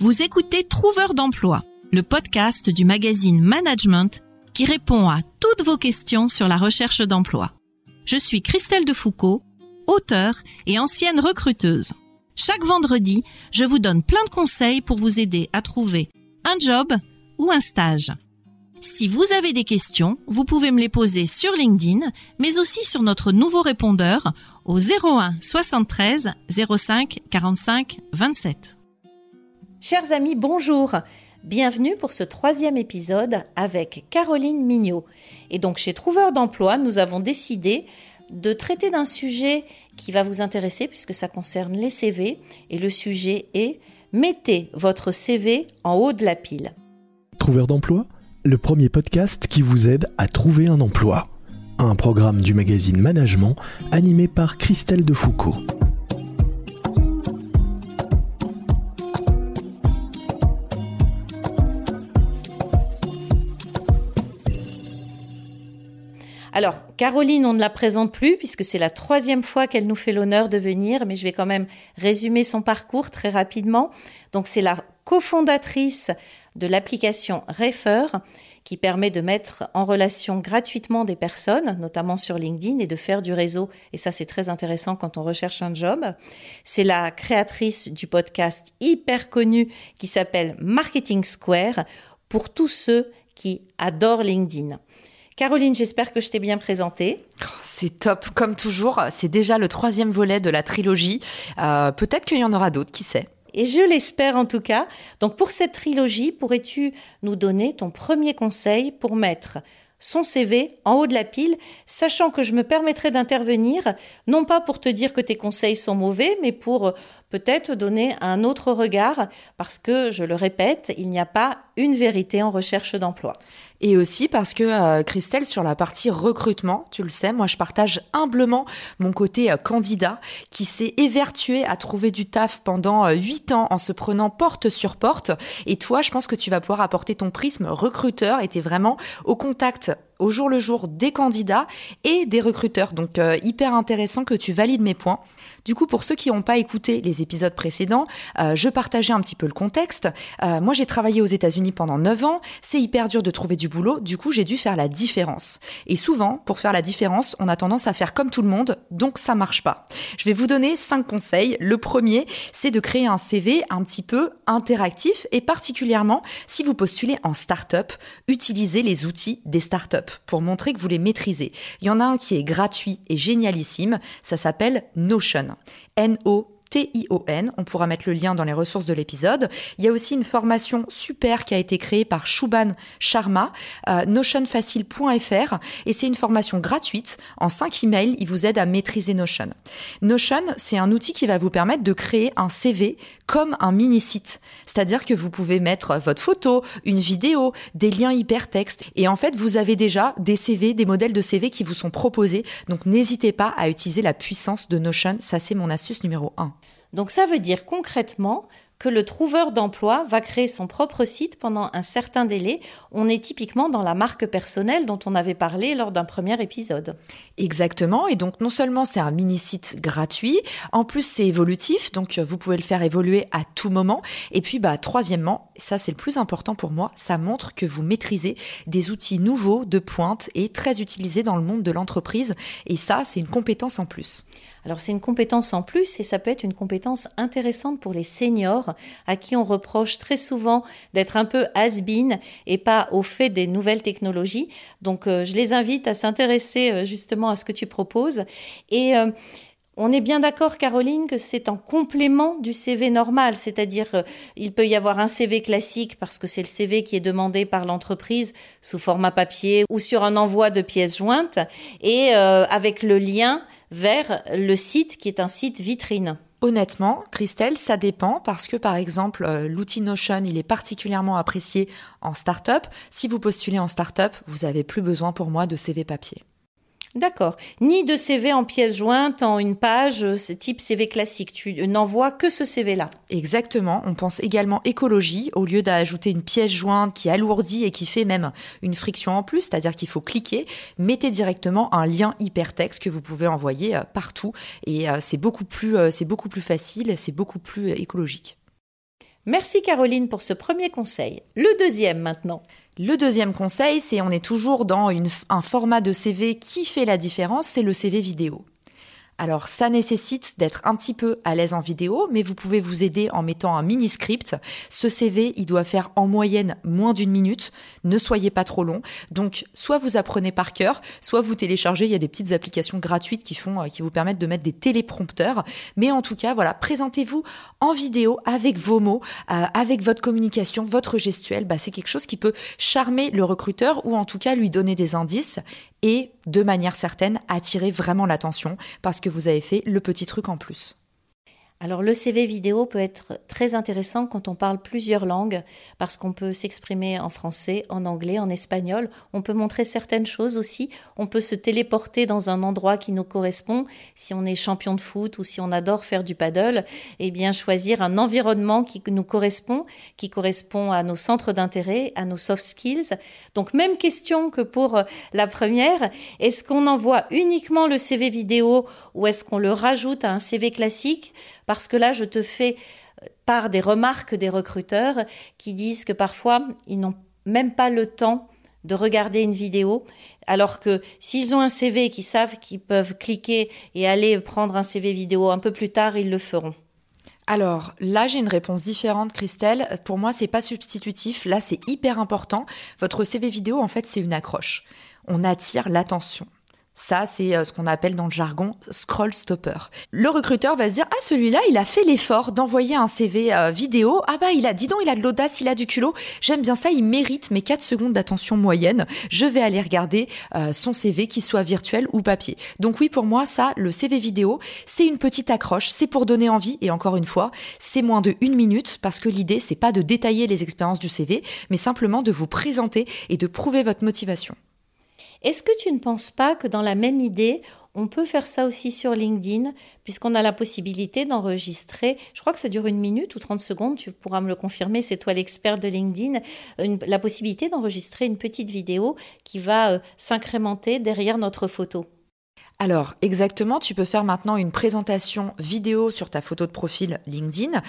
Vous écoutez Trouveur d'emploi, le podcast du magazine Management qui répond à toutes vos questions sur la recherche d'emploi. Je suis Christelle Defoucault, auteure et ancienne recruteuse. Chaque vendredi, je vous donne plein de conseils pour vous aider à trouver un job ou un stage. Si vous avez des questions, vous pouvez me les poser sur LinkedIn, mais aussi sur notre nouveau répondeur au 01 73 05 45 27. Chers amis, bonjour. Bienvenue pour ce troisième épisode avec Caroline Mignot. Et donc chez Trouveur d'emploi, nous avons décidé de traiter d'un sujet qui va vous intéresser puisque ça concerne les CV et le sujet est Mettez votre CV en haut de la pile. Trouveur d'emploi, le premier podcast qui vous aide à trouver un emploi. Un programme du magazine Management animé par Christelle Defoucault. Alors, Caroline, on ne la présente plus puisque c'est la troisième fois qu'elle nous fait l'honneur de venir, mais je vais quand même résumer son parcours très rapidement. Donc, c'est la cofondatrice de l'application Refer qui permet de mettre en relation gratuitement des personnes, notamment sur LinkedIn, et de faire du réseau. Et ça, c'est très intéressant quand on recherche un job. C'est la créatrice du podcast hyper connu qui s'appelle Marketing Square pour tous ceux qui adorent LinkedIn. Caroline, j'espère que je t'ai bien présentée. Oh, c'est top, comme toujours. C'est déjà le troisième volet de la trilogie. Euh, peut-être qu'il y en aura d'autres, qui sait. Et je l'espère en tout cas. Donc pour cette trilogie, pourrais-tu nous donner ton premier conseil pour mettre son CV en haut de la pile, sachant que je me permettrai d'intervenir, non pas pour te dire que tes conseils sont mauvais, mais pour peut-être donner un autre regard, parce que, je le répète, il n'y a pas une vérité en recherche d'emploi. Et aussi parce que euh, Christelle, sur la partie recrutement, tu le sais, moi je partage humblement mon côté euh, candidat qui s'est évertué à trouver du taf pendant euh, huit ans en se prenant porte sur porte. Et toi, je pense que tu vas pouvoir apporter ton prisme recruteur et tu es vraiment au contact au jour le jour des candidats et des recruteurs. Donc euh, hyper intéressant que tu valides mes points. Du coup, pour ceux qui n'ont pas écouté les épisodes précédents, euh, je partageais un petit peu le contexte. Euh, moi, j'ai travaillé aux États-Unis pendant 9 ans. C'est hyper dur de trouver du boulot. Du coup, j'ai dû faire la différence. Et souvent, pour faire la différence, on a tendance à faire comme tout le monde, donc ça marche pas. Je vais vous donner 5 conseils. Le premier, c'est de créer un CV un petit peu interactif et particulièrement si vous postulez en start-up, utilisez les outils des start-up pour montrer que vous les maîtrisez. Il y en a un qui est gratuit et génialissime, ça s'appelle Notion. N-O T-I-O-N. On pourra mettre le lien dans les ressources de l'épisode. Il y a aussi une formation super qui a été créée par Shubhan Sharma, euh, notionfacile.fr, et c'est une formation gratuite. En 5 emails, il vous aide à maîtriser Notion. Notion, c'est un outil qui va vous permettre de créer un CV comme un mini-site. C'est-à-dire que vous pouvez mettre votre photo, une vidéo, des liens hypertextes, et en fait, vous avez déjà des CV, des modèles de CV qui vous sont proposés. Donc, n'hésitez pas à utiliser la puissance de Notion. Ça, c'est mon astuce numéro 1. Donc ça veut dire concrètement que le trouveur d'emploi va créer son propre site pendant un certain délai. On est typiquement dans la marque personnelle dont on avait parlé lors d'un premier épisode. Exactement. Et donc, non seulement c'est un mini-site gratuit, en plus c'est évolutif, donc vous pouvez le faire évoluer à tout moment. Et puis, bah, troisièmement, ça c'est le plus important pour moi, ça montre que vous maîtrisez des outils nouveaux de pointe et très utilisés dans le monde de l'entreprise. Et ça, c'est une compétence en plus. Alors c'est une compétence en plus et ça peut être une compétence intéressante pour les seniors à qui on reproche très souvent d'être un peu has-been et pas au fait des nouvelles technologies. Donc euh, je les invite à s'intéresser euh, justement à ce que tu proposes et euh, on est bien d'accord, Caroline, que c'est en complément du CV normal, c'est-à-dire il peut y avoir un CV classique parce que c'est le CV qui est demandé par l'entreprise sous format papier ou sur un envoi de pièces jointes et avec le lien vers le site qui est un site vitrine Honnêtement, Christelle, ça dépend parce que par exemple, euh, l'outil Notion, il est particulièrement apprécié en start-up. Si vous postulez en start-up, vous n'avez plus besoin pour moi de CV papier. D'accord. Ni de CV en pièce jointe, en une page, euh, type CV classique. Tu n'envoies que ce CV-là. Exactement. On pense également écologie au lieu d'ajouter une pièce jointe qui alourdit et qui fait même une friction en plus, c'est-à-dire qu'il faut cliquer. Mettez directement un lien hypertexte que vous pouvez envoyer euh, partout et euh, c'est beaucoup plus, c'est beaucoup plus facile, c'est beaucoup plus écologique. Merci Caroline pour ce premier conseil. Le deuxième maintenant. Le deuxième conseil, c'est on est toujours dans un format de CV qui fait la différence, c'est le CV vidéo. Alors ça nécessite d'être un petit peu à l'aise en vidéo, mais vous pouvez vous aider en mettant un mini script. Ce CV, il doit faire en moyenne moins d'une minute. Ne soyez pas trop long. Donc soit vous apprenez par cœur, soit vous téléchargez. Il y a des petites applications gratuites qui font, euh, qui vous permettent de mettre des téléprompteurs. Mais en tout cas, voilà, présentez-vous en vidéo avec vos mots, euh, avec votre communication, votre gestuelle. Bah, c'est quelque chose qui peut charmer le recruteur ou en tout cas lui donner des indices et de manière certaine attirer vraiment l'attention parce que vous avez fait le petit truc en plus. Alors le CV vidéo peut être très intéressant quand on parle plusieurs langues parce qu'on peut s'exprimer en français, en anglais, en espagnol. On peut montrer certaines choses aussi. On peut se téléporter dans un endroit qui nous correspond. Si on est champion de foot ou si on adore faire du paddle, eh bien choisir un environnement qui nous correspond, qui correspond à nos centres d'intérêt, à nos soft skills. Donc même question que pour la première. Est-ce qu'on envoie uniquement le CV vidéo ou est-ce qu'on le rajoute à un CV classique? Parce que là, je te fais euh, part des remarques des recruteurs qui disent que parfois, ils n'ont même pas le temps de regarder une vidéo, alors que s'ils ont un CV et qu'ils savent qu'ils peuvent cliquer et aller prendre un CV vidéo un peu plus tard, ils le feront. Alors là, j'ai une réponse différente, Christelle. Pour moi, c'est pas substitutif. Là, c'est hyper important. Votre CV vidéo, en fait, c'est une accroche. On attire l'attention. Ça, c'est euh, ce qu'on appelle dans le jargon scroll stopper. Le recruteur va se dire ah celui-là, il a fait l'effort d'envoyer un CV euh, vidéo. Ah bah il a, dis donc, il a de l'audace, il a du culot. J'aime bien ça, il mérite mes 4 secondes d'attention moyenne. Je vais aller regarder euh, son CV, qu'il soit virtuel ou papier. Donc oui, pour moi, ça, le CV vidéo, c'est une petite accroche, c'est pour donner envie. Et encore une fois, c'est moins de une minute parce que l'idée, c'est pas de détailler les expériences du CV, mais simplement de vous présenter et de prouver votre motivation. Est-ce que tu ne penses pas que dans la même idée, on peut faire ça aussi sur LinkedIn, puisqu'on a la possibilité d'enregistrer, je crois que ça dure une minute ou 30 secondes, tu pourras me le confirmer, c'est toi l'expert de LinkedIn, la possibilité d'enregistrer une petite vidéo qui va euh, s'incrémenter derrière notre photo. Alors, exactement, tu peux faire maintenant une présentation vidéo sur ta photo de profil LinkedIn.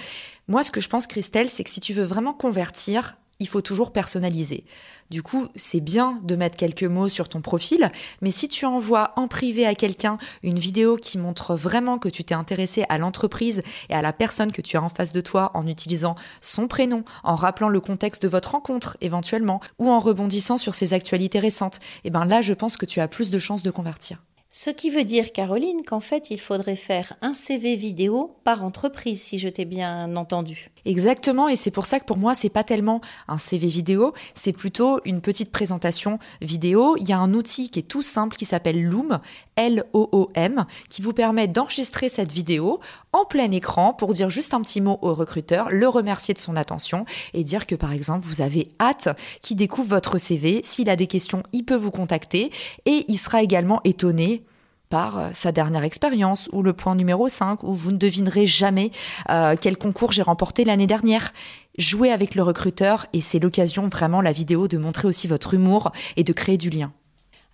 Moi, ce que je pense, Christelle, c'est que si tu veux vraiment convertir, il faut toujours personnaliser. Du coup, c'est bien de mettre quelques mots sur ton profil, mais si tu envoies en privé à quelqu'un une vidéo qui montre vraiment que tu t'es intéressé à l'entreprise et à la personne que tu as en face de toi en utilisant son prénom, en rappelant le contexte de votre rencontre éventuellement, ou en rebondissant sur ses actualités récentes, et eh ben là, je pense que tu as plus de chances de convertir. Ce qui veut dire, Caroline, qu'en fait, il faudrait faire un CV vidéo par entreprise, si je t'ai bien entendu. Exactement, et c'est pour ça que pour moi, c'est pas tellement un CV vidéo, c'est plutôt une petite présentation vidéo. Il y a un outil qui est tout simple qui s'appelle Loom, L-O-O-M, qui vous permet d'enregistrer cette vidéo en plein écran pour dire juste un petit mot au recruteur, le remercier de son attention et dire que par exemple, vous avez hâte qu'il découvre votre CV. S'il a des questions, il peut vous contacter et il sera également étonné par euh, sa dernière expérience ou le point numéro 5 où vous ne devinerez jamais euh, quel concours j'ai remporté l'année dernière. Jouez avec le recruteur et c'est l'occasion vraiment la vidéo de montrer aussi votre humour et de créer du lien.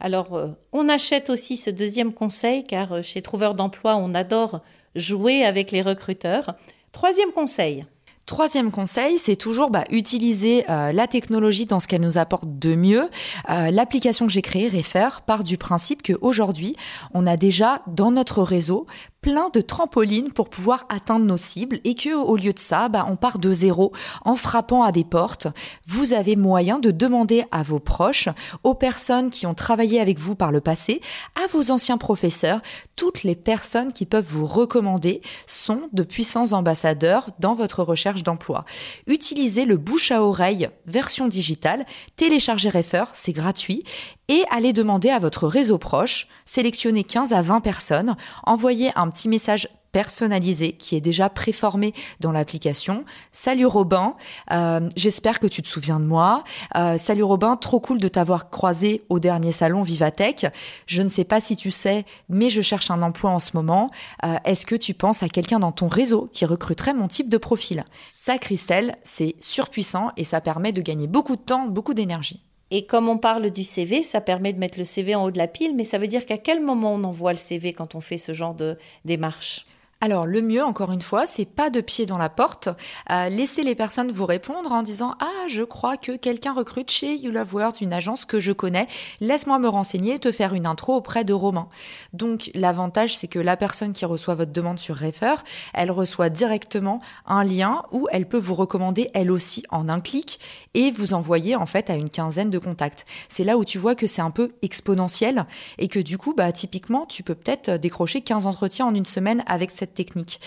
Alors, euh, on achète aussi ce deuxième conseil car chez Trouveur d'emploi, on adore jouer avec les recruteurs. Troisième conseil. Troisième conseil, c'est toujours bah, utiliser euh, la technologie dans ce qu'elle nous apporte de mieux. Euh, l'application que j'ai créée, Refer, part du principe qu'aujourd'hui, on a déjà dans notre réseau plein de trampolines pour pouvoir atteindre nos cibles et que au lieu de ça, bah, on part de zéro en frappant à des portes. Vous avez moyen de demander à vos proches, aux personnes qui ont travaillé avec vous par le passé, à vos anciens professeurs, toutes les personnes qui peuvent vous recommander sont de puissants ambassadeurs dans votre recherche d'emploi. Utilisez le bouche à oreille version digitale, téléchargez Refer, c'est gratuit et allez demander à votre réseau proche, sélectionnez 15 à 20 personnes, envoyez un petit message personnalisé qui est déjà préformé dans l'application. Salut Robin, euh, j'espère que tu te souviens de moi. Euh, salut Robin, trop cool de t'avoir croisé au dernier salon Vivatech. Je ne sais pas si tu sais, mais je cherche un emploi en ce moment. Euh, est-ce que tu penses à quelqu'un dans ton réseau qui recruterait mon type de profil? Ça, Christelle, c'est surpuissant et ça permet de gagner beaucoup de temps, beaucoup d'énergie. Et comme on parle du CV, ça permet de mettre le CV en haut de la pile, mais ça veut dire qu'à quel moment on envoie le CV quand on fait ce genre de démarche? Alors le mieux, encore une fois, c'est pas de pied dans la porte. Euh, laissez les personnes vous répondre en disant ah je crois que quelqu'un recrute chez You Love Words, une agence que je connais. Laisse-moi me renseigner et te faire une intro auprès de Romain. Donc l'avantage c'est que la personne qui reçoit votre demande sur Refer, elle reçoit directement un lien où elle peut vous recommander elle aussi en un clic et vous envoyer en fait à une quinzaine de contacts. C'est là où tu vois que c'est un peu exponentiel et que du coup bah typiquement tu peux peut-être décrocher 15 entretiens en une semaine avec cette technique.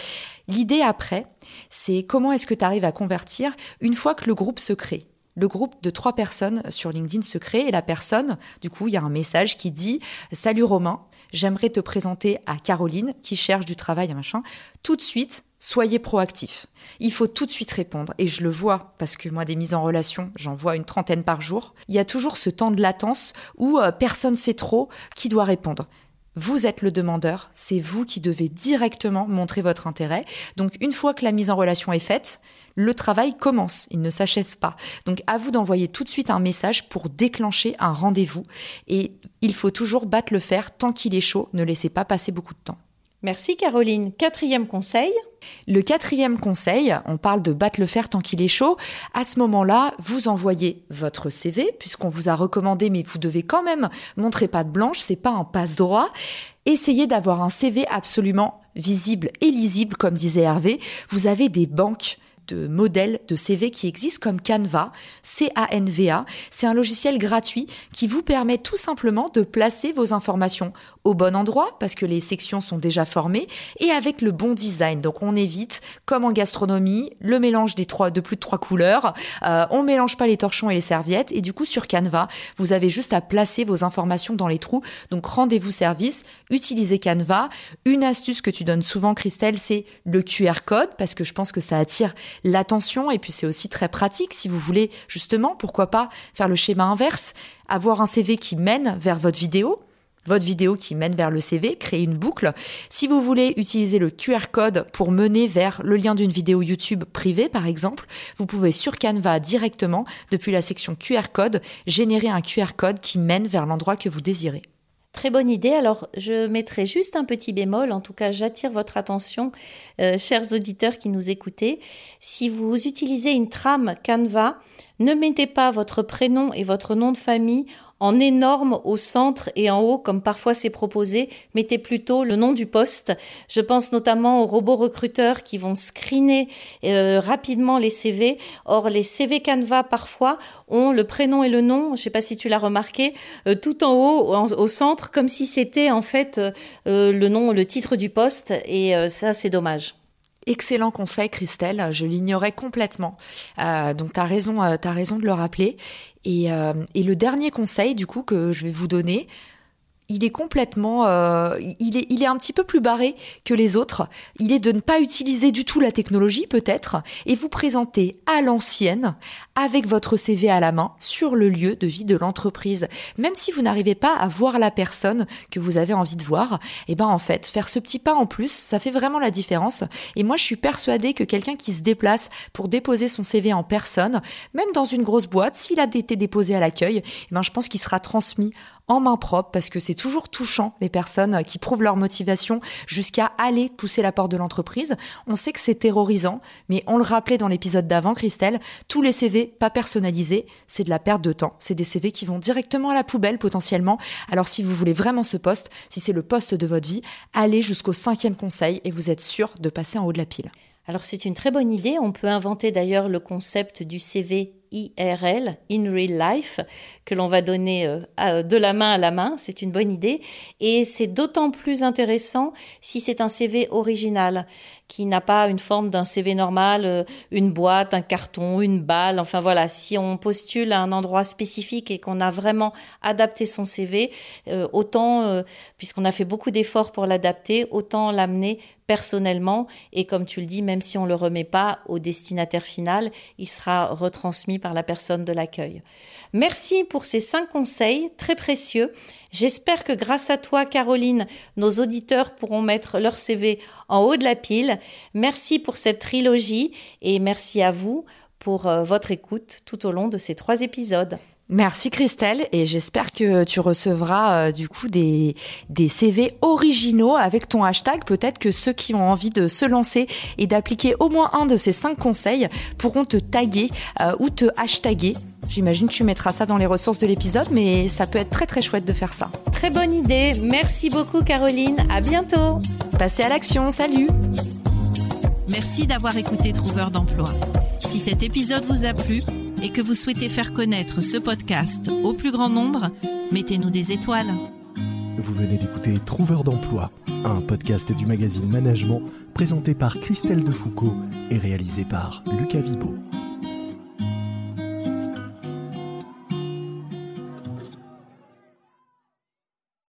L'idée après, c'est comment est-ce que tu arrives à convertir une fois que le groupe se crée le groupe de trois personnes sur LinkedIn se crée et la personne, du coup, il y a un message qui dit Salut Romain, j'aimerais te présenter à Caroline qui cherche du travail, machin. Tout de suite, soyez proactif. Il faut tout de suite répondre. Et je le vois, parce que moi, des mises en relation, j'en vois une trentaine par jour. Il y a toujours ce temps de latence où euh, personne sait trop qui doit répondre. Vous êtes le demandeur, c'est vous qui devez directement montrer votre intérêt. Donc une fois que la mise en relation est faite, le travail commence, il ne s'achève pas. Donc à vous d'envoyer tout de suite un message pour déclencher un rendez-vous. Et il faut toujours battre le fer tant qu'il est chaud, ne laissez pas passer beaucoup de temps. Merci Caroline. Quatrième conseil. Le quatrième conseil, on parle de battre le fer tant qu'il est chaud. À ce moment-là, vous envoyez votre CV, puisqu'on vous a recommandé, mais vous devez quand même montrer pas de blanche, c'est pas un passe droit. Essayez d'avoir un CV absolument visible et lisible, comme disait Hervé. Vous avez des banques de modèles de CV qui existent comme Canva, C-A-N-V-A. C'est un logiciel gratuit qui vous permet tout simplement de placer vos informations au bon endroit parce que les sections sont déjà formées et avec le bon design. Donc on évite, comme en gastronomie, le mélange des trois, de plus de trois couleurs. Euh, on mélange pas les torchons et les serviettes et du coup sur Canva, vous avez juste à placer vos informations dans les trous. Donc rendez-vous service, utilisez Canva. Une astuce que tu donnes souvent, Christelle, c'est le QR code parce que je pense que ça attire l'attention et puis c'est aussi très pratique si vous voulez justement, pourquoi pas faire le schéma inverse, avoir un CV qui mène vers votre vidéo votre vidéo qui mène vers le CV, créer une boucle. Si vous voulez utiliser le QR code pour mener vers le lien d'une vidéo YouTube privée, par exemple, vous pouvez sur Canva directement, depuis la section QR code, générer un QR code qui mène vers l'endroit que vous désirez. Très bonne idée. Alors, je mettrai juste un petit bémol. En tout cas, j'attire votre attention, euh, chers auditeurs qui nous écoutez. Si vous utilisez une trame Canva, ne mettez pas votre prénom et votre nom de famille en énorme au centre et en haut, comme parfois c'est proposé, mettez plutôt le nom du poste. Je pense notamment aux robots recruteurs qui vont screener euh, rapidement les CV. Or, les CV Canva, parfois, ont le prénom et le nom, je ne sais pas si tu l'as remarqué, euh, tout en haut, au centre, comme si c'était en fait euh, le nom, le titre du poste. Et ça, c'est dommage. Excellent conseil, Christelle. Je l'ignorais complètement. donc, tu as raison, as raison de le rappeler. Euh, et, le dernier conseil, du coup, que je vais vous donner, il est complètement, euh, il est un petit peu plus barré que les autres. Il est de ne pas utiliser du tout la technologie peut-être et vous présenter à l'ancienne avec votre CV à la main sur le lieu de vie de l'entreprise. Même si vous n'arrivez pas à voir la personne que vous avez envie de voir, et eh ben en fait, faire ce petit pas en plus, ça fait vraiment la différence. Et moi, je suis persuadée que quelqu'un qui se déplace pour déposer son CV en personne, même dans une grosse boîte, s'il a été déposé à l'accueil, eh ben je pense qu'il sera transmis en main propre parce que c'est toujours touchant les personnes qui prouvent leur motivation jusqu'à aller pousser la porte de l'entreprise. On sait que c'est terrorisant, mais on le rappelait dans l'épisode d'avant, Christelle, tous les CV pas personnalisés, c'est de la perte de temps. C'est des CV qui vont directement à la poubelle potentiellement. Alors si vous voulez vraiment ce poste, si c'est le poste de votre vie, allez jusqu'au cinquième conseil et vous êtes sûr de passer en haut de la pile. Alors c'est une très bonne idée. On peut inventer d'ailleurs le concept du CV IRL, in real life, que l'on va donner euh, de la main à la main. C'est une bonne idée. Et c'est d'autant plus intéressant si c'est un CV original, qui n'a pas une forme d'un CV normal, euh, une boîte, un carton, une balle. Enfin voilà, si on postule à un endroit spécifique et qu'on a vraiment adapté son CV, euh, autant, puisqu'on a fait beaucoup d'efforts pour l'adapter, autant l'amener personnellement et comme tu le dis, même si on le remet pas au destinataire final, il sera retransmis par la personne de l'accueil. Merci pour ces cinq conseils très précieux. J'espère que grâce à toi, Caroline, nos auditeurs pourront mettre leur CV en haut de la pile. Merci pour cette trilogie et merci à vous pour euh, votre écoute tout au long de ces trois épisodes. Merci Christelle et j'espère que tu recevras euh, du coup des, des CV originaux avec ton hashtag. Peut-être que ceux qui ont envie de se lancer et d'appliquer au moins un de ces cinq conseils pourront te taguer euh, ou te hashtaguer. J'imagine que tu mettras ça dans les ressources de l'épisode, mais ça peut être très très chouette de faire ça. Très bonne idée. Merci beaucoup Caroline. À bientôt. Passez à l'action. Salut. Merci d'avoir écouté Trouveur d'emploi. Si cet épisode vous a plu, et que vous souhaitez faire connaître ce podcast au plus grand nombre, mettez-nous des étoiles. Vous venez d'écouter Trouveur d'emploi, un podcast du magazine Management présenté par Christelle Defoucault et réalisé par Lucas Vibo.